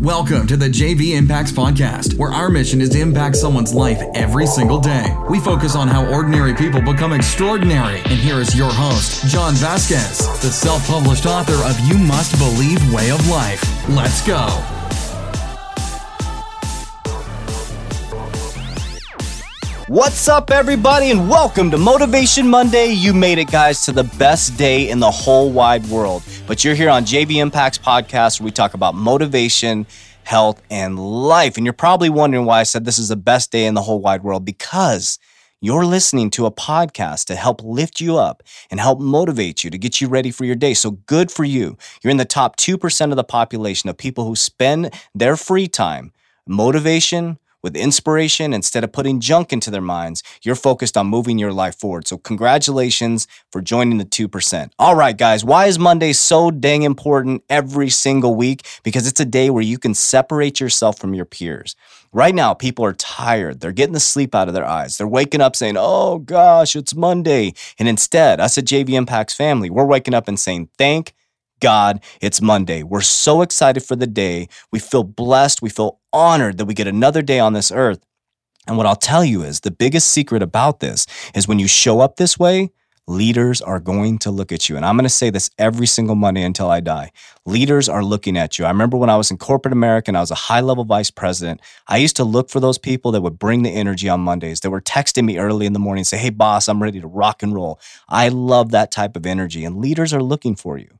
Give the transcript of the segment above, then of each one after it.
Welcome to the JV Impacts Podcast, where our mission is to impact someone's life every single day. We focus on how ordinary people become extraordinary. And here is your host, John Vasquez, the self published author of You Must Believe Way of Life. Let's go. What's up, everybody, and welcome to Motivation Monday. You made it, guys, to the best day in the whole wide world. But you're here on JV Impacts Podcast, where we talk about motivation, health, and life. And you're probably wondering why I said this is the best day in the whole wide world because you're listening to a podcast to help lift you up and help motivate you to get you ready for your day. So good for you. You're in the top 2% of the population of people who spend their free time motivation, with inspiration instead of putting junk into their minds. You're focused on moving your life forward. So, congratulations for joining the 2%. All right, guys, why is Monday so dang important every single week? Because it's a day where you can separate yourself from your peers. Right now, people are tired. They're getting the sleep out of their eyes. They're waking up saying, oh gosh, it's Monday. And instead, us at JV Impacts family, we're waking up and saying, thank God, it's Monday. We're so excited for the day. We feel blessed. We feel honored that we get another day on this earth. And what I'll tell you is the biggest secret about this is when you show up this way, leaders are going to look at you. And I'm going to say this every single Monday until I die. Leaders are looking at you. I remember when I was in corporate America and I was a high level vice president, I used to look for those people that would bring the energy on Mondays, that were texting me early in the morning, and say, Hey, boss, I'm ready to rock and roll. I love that type of energy. And leaders are looking for you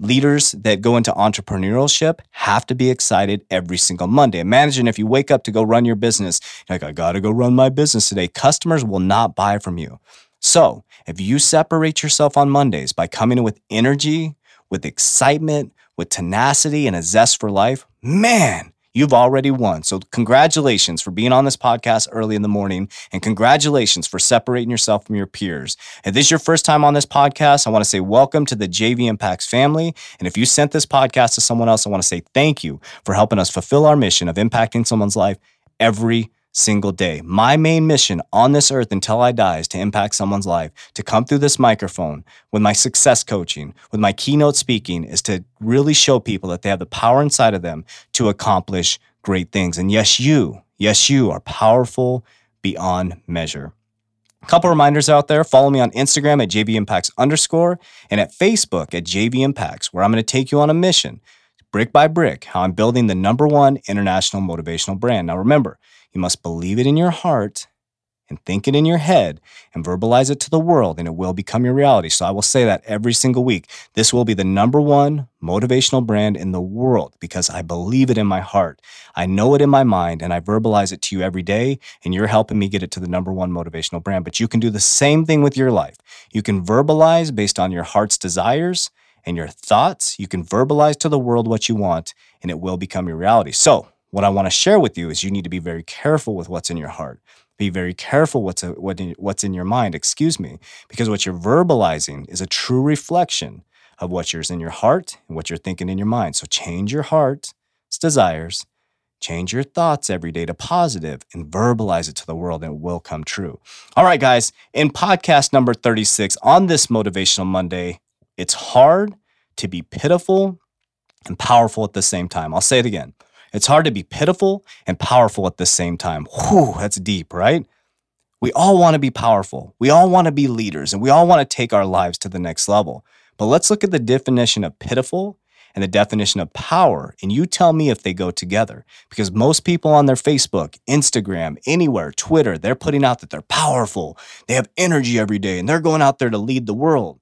leaders that go into entrepreneurship have to be excited every single Monday. Imagine if you wake up to go run your business, like, I got to go run my business today. Customers will not buy from you. So if you separate yourself on Mondays by coming in with energy, with excitement, with tenacity, and a zest for life, man, you've already won. So, congratulations for being on this podcast early in the morning, and congratulations for separating yourself from your peers. If this is your first time on this podcast, I want to say welcome to the JV Impacts family. And if you sent this podcast to someone else, I want to say thank you for helping us fulfill our mission of impacting someone's life every single day. My main mission on this earth until I die is to impact someone's life, to come through this microphone with my success coaching, with my keynote speaking, is to really show people that they have the power inside of them to accomplish great things. And yes, you, yes, you are powerful beyond measure. A couple reminders out there. Follow me on Instagram at JV Impacts underscore and at Facebook at JV Impacts, where I'm going to take you on a mission, brick by brick, how I'm building the number one international motivational brand. Now, remember, you must believe it in your heart and think it in your head and verbalize it to the world, and it will become your reality. So I will say that every single week. This will be the number one motivational brand in the world because I believe it in my heart. I know it in my mind, and I verbalize it to you every day, and you're helping me get it to the number one motivational brand. But you can do the same thing with your life. You can verbalize based on your heart's desires and your thoughts. You can verbalize to the world what you want, and it will become your reality. So, what I want to share with you is you need to be very careful with what's in your heart. Be very careful what's a, what in, what's in your mind, excuse me, because what you're verbalizing is a true reflection of what is in your heart and what you're thinking in your mind. So change your heart's desires, change your thoughts every day to positive and verbalize it to the world and it will come true. All right, guys, in podcast number 36 on this Motivational Monday, it's hard to be pitiful and powerful at the same time. I'll say it again. It's hard to be pitiful and powerful at the same time. Whew, that's deep, right? We all want to be powerful. We all want to be leaders and we all want to take our lives to the next level. But let's look at the definition of pitiful and the definition of power, and you tell me if they go together. Because most people on their Facebook, Instagram, anywhere, Twitter, they're putting out that they're powerful, they have energy every day, and they're going out there to lead the world.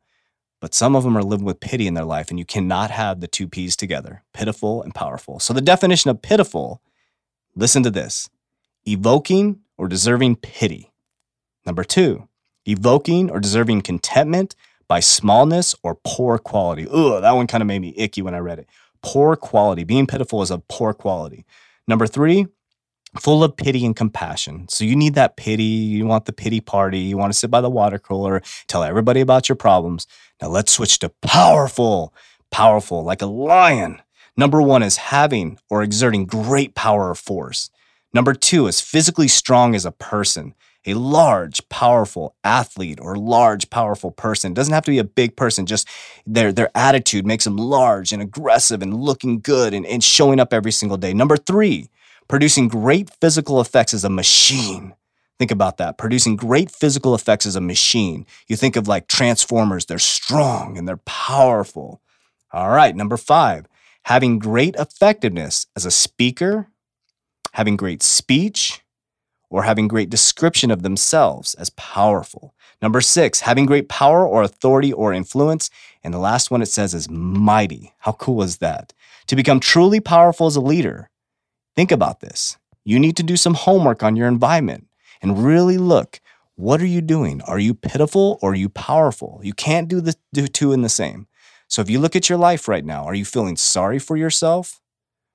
But some of them are living with pity in their life, and you cannot have the two P's together pitiful and powerful. So, the definition of pitiful listen to this evoking or deserving pity. Number two, evoking or deserving contentment by smallness or poor quality. Ugh, that one kind of made me icky when I read it. Poor quality. Being pitiful is of poor quality. Number three, full of pity and compassion. So you need that pity. You want the pity party. You want to sit by the water cooler, tell everybody about your problems. Now let's switch to powerful, powerful, like a lion. Number one is having or exerting great power or force. Number two is physically strong as a person. a large, powerful athlete or large, powerful person. It doesn't have to be a big person, just their, their attitude makes them large and aggressive and looking good and, and showing up every single day. Number three, producing great physical effects as a machine. Think about that. Producing great physical effects as a machine. You think of like Transformers, they're strong and they're powerful. All right, number five, having great effectiveness as a speaker, having great speech, or having great description of themselves as powerful. Number six, having great power or authority or influence. And the last one it says is mighty. How cool is that? To become truly powerful as a leader, think about this. You need to do some homework on your environment and really look what are you doing? Are you pitiful or are you powerful? You can't do the do two in the same. So if you look at your life right now, are you feeling sorry for yourself?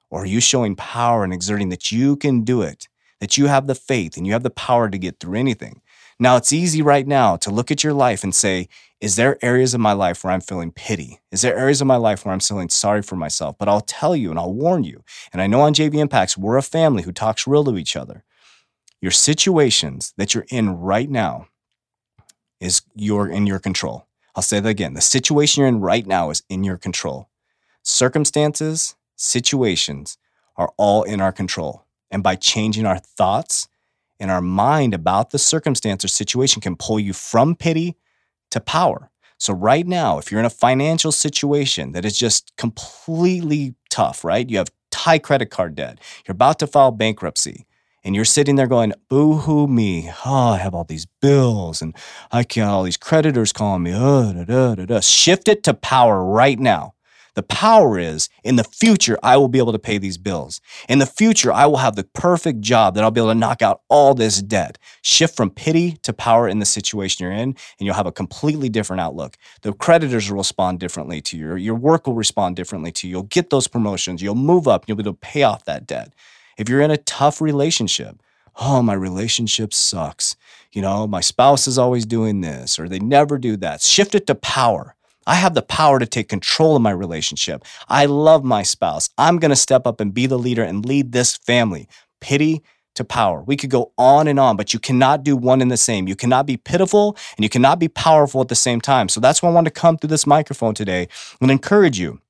Or are you showing power and exerting that you can do it, that you have the faith and you have the power to get through anything? Now, it's easy right now to look at your life and say, is there areas of my life where I'm feeling pity? Is there areas of my life where I'm feeling sorry for myself? But I'll tell you and I'll warn you. And I know on JV Impacts, we're a family who talks real to each other. Your situations that you're in right now is your in your control. I'll say that again. The situation you're in right now is in your control. Circumstances, situations are all in our control. And by changing our thoughts and our mind about the circumstance or situation can pull you from pity to power. So, right now, if you're in a financial situation that is just completely tough, right? You have high credit card debt, you're about to file bankruptcy, and you're sitting there going, boo hoo me. Oh, I have all these bills and I can't, all these creditors calling me. Oh, da, da, da. Shift it to power right now. The power is in the future, I will be able to pay these bills. In the future, I will have the perfect job that I'll be able to knock out all this debt. Shift from pity to power in the situation you're in, and you'll have a completely different outlook. The creditors will respond differently to you. Your work will respond differently to you. You'll get those promotions. You'll move up. You'll be able to pay off that debt. If you're in a tough relationship, oh, my relationship sucks. You know, my spouse is always doing this or they never do that. Shift it to power. I have the power to take control of my relationship. I love my spouse. I'm going to step up and be the leader and lead this family. Pity to power. We could go on and on, but you cannot do one and the same. You cannot be pitiful and you cannot be powerful at the same time. So that's why I want to come through this microphone today and encourage you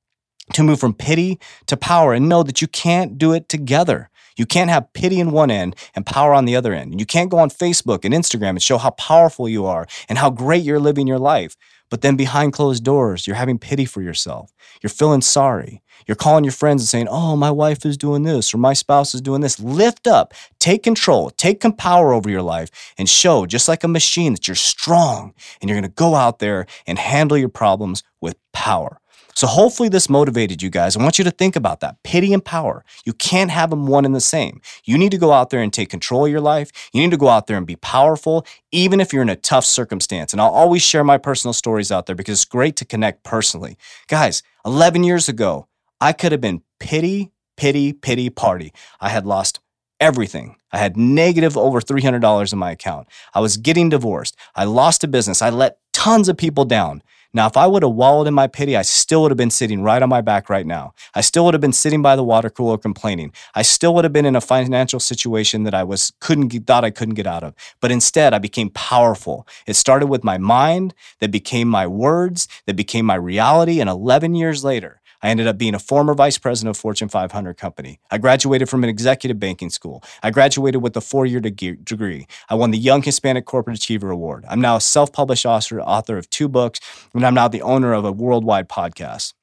to move from pity to power and know that you can't do it together. You can't have pity in one end and power on the other end. You can't go on Facebook and Instagram and show how powerful you are and how great you're living your life. But then behind closed doors, you're having pity for yourself. You're feeling sorry. You're calling your friends and saying, Oh, my wife is doing this or my spouse is doing this. Lift up, take control, take power over your life and show, just like a machine, that you're strong and you're going to go out there and handle your problems with power. So hopefully this motivated you guys. I want you to think about that pity and power. You can't have them one and the same. You need to go out there and take control of your life. You need to go out there and be powerful, even if you're in a tough circumstance. And I'll always share my personal stories out there because it's great to connect personally. Guys, 11 years ago, I could have been pity, pity, pity party. I had lost everything. I had negative over $300 in my account. I was getting divorced. I lost a business. I let tons of people down. Now, if I would have wallowed in my pity, I still would have been sitting right on my back right now. I still would have been sitting by the water cooler complaining. I still would have been in a financial situation that I was couldn't thought I couldn't get out of. But instead, I became powerful. It started with my mind, that became my words, that became my reality, and 11 years later, I ended up being a former vice president of Fortune 500 company. I graduated from an executive banking school. I graduated with a four-year degree. I won the Young Hispanic Corporate Achiever Award. I'm now a self-published author, author of two books, and I'm now the owner of a worldwide podcast.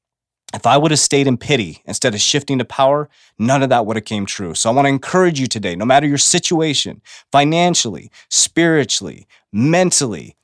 If I would have stayed in pity instead of shifting to power, none of that would have came true. So I want to encourage you today, no matter your situation, financially, spiritually, mentally,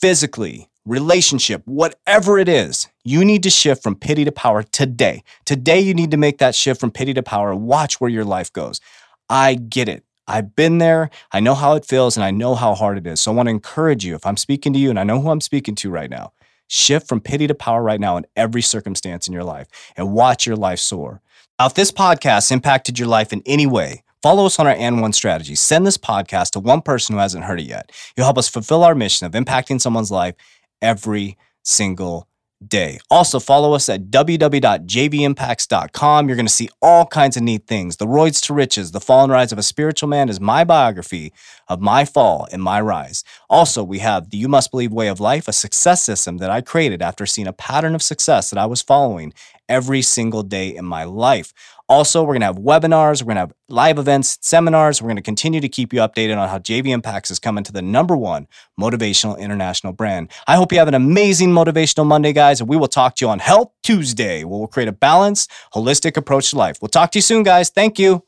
physically, relationship, whatever it is, you need to shift from pity to power today. Today, you need to make that shift from pity to power. Watch where your life goes. I get it. I've been there. I know how it feels and I know how hard it is. So I want to encourage you if I'm speaking to you and I know who I'm speaking to right now, shift from pity to power right now in every circumstance in your life and watch your life soar. Now, if this podcast impacted your life in any way, Follow us on our and one strategy. Send this podcast to one person who hasn't heard it yet. You'll help us fulfill our mission of impacting someone's life every single day. Also, follow us at www.jvimpacts.com. You're going to see all kinds of neat things. The Roids to Riches, The Fall and Rise of a Spiritual Man is my biography of my fall and my rise. Also, we have the You Must Believe Way of Life, a success system that I created after seeing a pattern of success that I was following every single day in my life. Also, we're going to have webinars, we're going to have live events, seminars. We're going to continue to keep you updated on how JV Impacts is coming to the number one motivational international brand. I hope you have an amazing motivational Monday, guys, and we will talk to you on Health Tuesday, where we'll create a balanced, holistic approach to life. We'll talk to you soon, guys. Thank you.